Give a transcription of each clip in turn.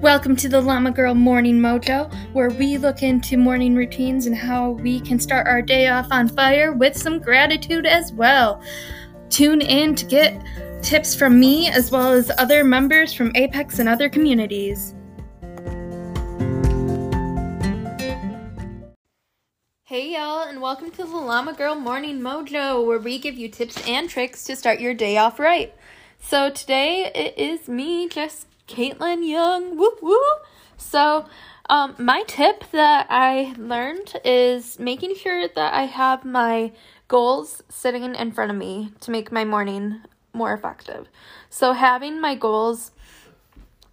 Welcome to the Llama Girl Morning Mojo, where we look into morning routines and how we can start our day off on fire with some gratitude as well. Tune in to get tips from me as well as other members from Apex and other communities. Hey y'all, and welcome to the Llama Girl Morning Mojo, where we give you tips and tricks to start your day off right. So today it is me, just Kaitlyn Young. Woo woo. So, um, my tip that I learned is making sure that I have my goals sitting in front of me to make my morning more effective. So, having my goals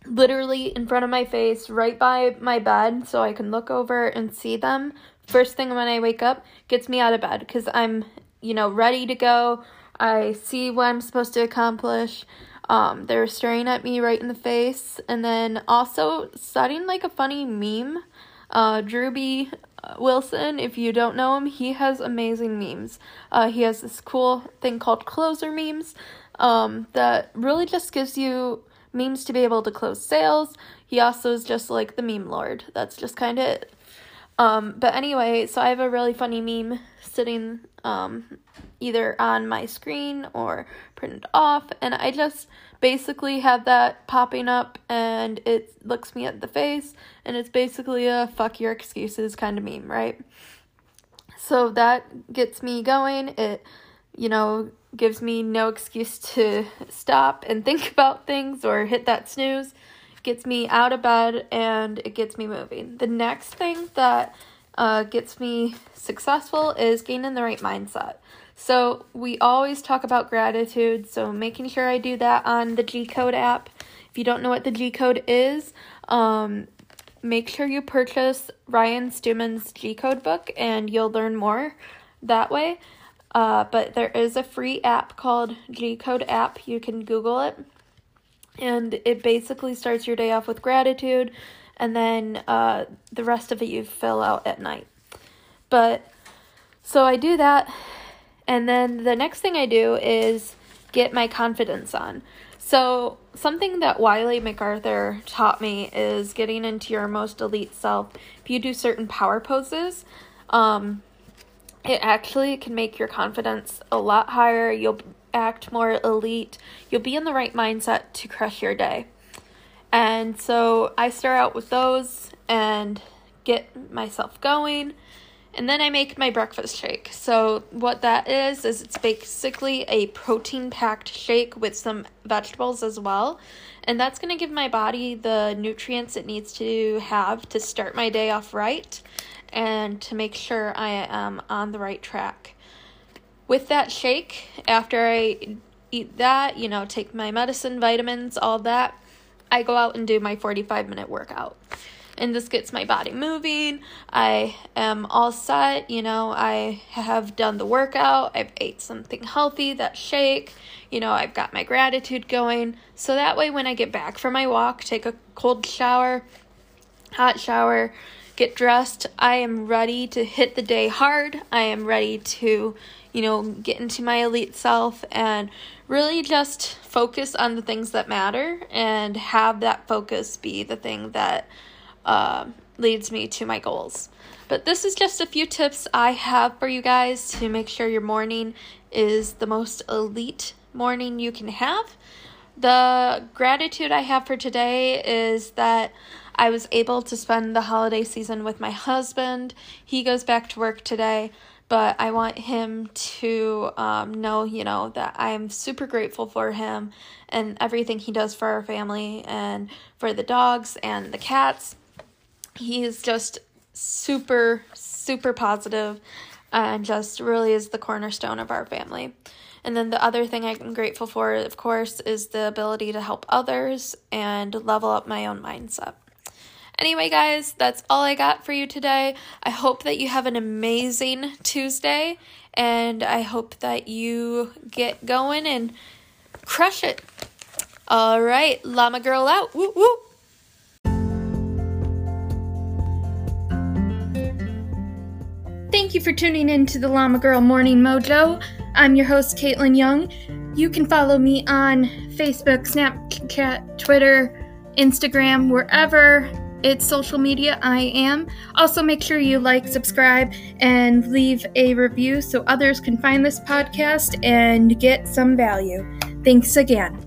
literally in front of my face, right by my bed, so I can look over and see them first thing when I wake up gets me out of bed because I'm, you know, ready to go. I see what I'm supposed to accomplish. Um, they were staring at me right in the face, and then also setting like a funny meme. Uh, Drewby uh, Wilson, if you don't know him, he has amazing memes. Uh, he has this cool thing called closer memes um, that really just gives you memes to be able to close sales. He also is just like the meme lord. That's just kind of it. Um, but anyway, so I have a really funny meme sitting um, either on my screen or printed off, and I just basically have that popping up and it looks me at the face, and it's basically a fuck your excuses kind of meme, right? So that gets me going. It, you know, gives me no excuse to stop and think about things or hit that snooze gets me out of bed and it gets me moving. The next thing that uh, gets me successful is gaining the right mindset. So, we always talk about gratitude, so making sure I do that on the G Code app. If you don't know what the G Code is, um, make sure you purchase Ryan Stewman's G Code book and you'll learn more that way. Uh, but there is a free app called G Code app. You can Google it and it basically starts your day off with gratitude and then uh, the rest of it you fill out at night. But so i do that and then the next thing i do is get my confidence on. So something that wiley mcarthur taught me is getting into your most elite self. If you do certain power poses um, it actually can make your confidence a lot higher. You'll act more elite, you'll be in the right mindset to crush your day. And so I start out with those and get myself going. And then I make my breakfast shake. So, what that is, is it's basically a protein packed shake with some vegetables as well. And that's going to give my body the nutrients it needs to have to start my day off right and to make sure I am on the right track with that shake, after I eat that, you know, take my medicine, vitamins, all that, I go out and do my 45 minute workout. And this gets my body moving. I am all set. You know, I have done the workout. I've ate something healthy, that shake. You know, I've got my gratitude going. So that way, when I get back from my walk, take a cold shower, hot shower, get dressed, I am ready to hit the day hard. I am ready to you know, get into my elite self and really just focus on the things that matter and have that focus be the thing that uh, leads me to my goals. But this is just a few tips I have for you guys to make sure your morning is the most elite morning you can have. The gratitude I have for today is that I was able to spend the holiday season with my husband. He goes back to work today but I want him to um, know, you know, that I'm super grateful for him and everything he does for our family and for the dogs and the cats. He is just super, super positive and just really is the cornerstone of our family. And then the other thing I'm grateful for, of course, is the ability to help others and level up my own mindset. Anyway, guys, that's all I got for you today. I hope that you have an amazing Tuesday, and I hope that you get going and crush it. All right, Llama Girl out. Woo woo. Thank you for tuning in to the Llama Girl Morning Mojo. I'm your host, Kaitlyn Young. You can follow me on Facebook, Snapchat, Twitter, Instagram, wherever it's social media, I am. Also, make sure you like, subscribe, and leave a review so others can find this podcast and get some value. Thanks again.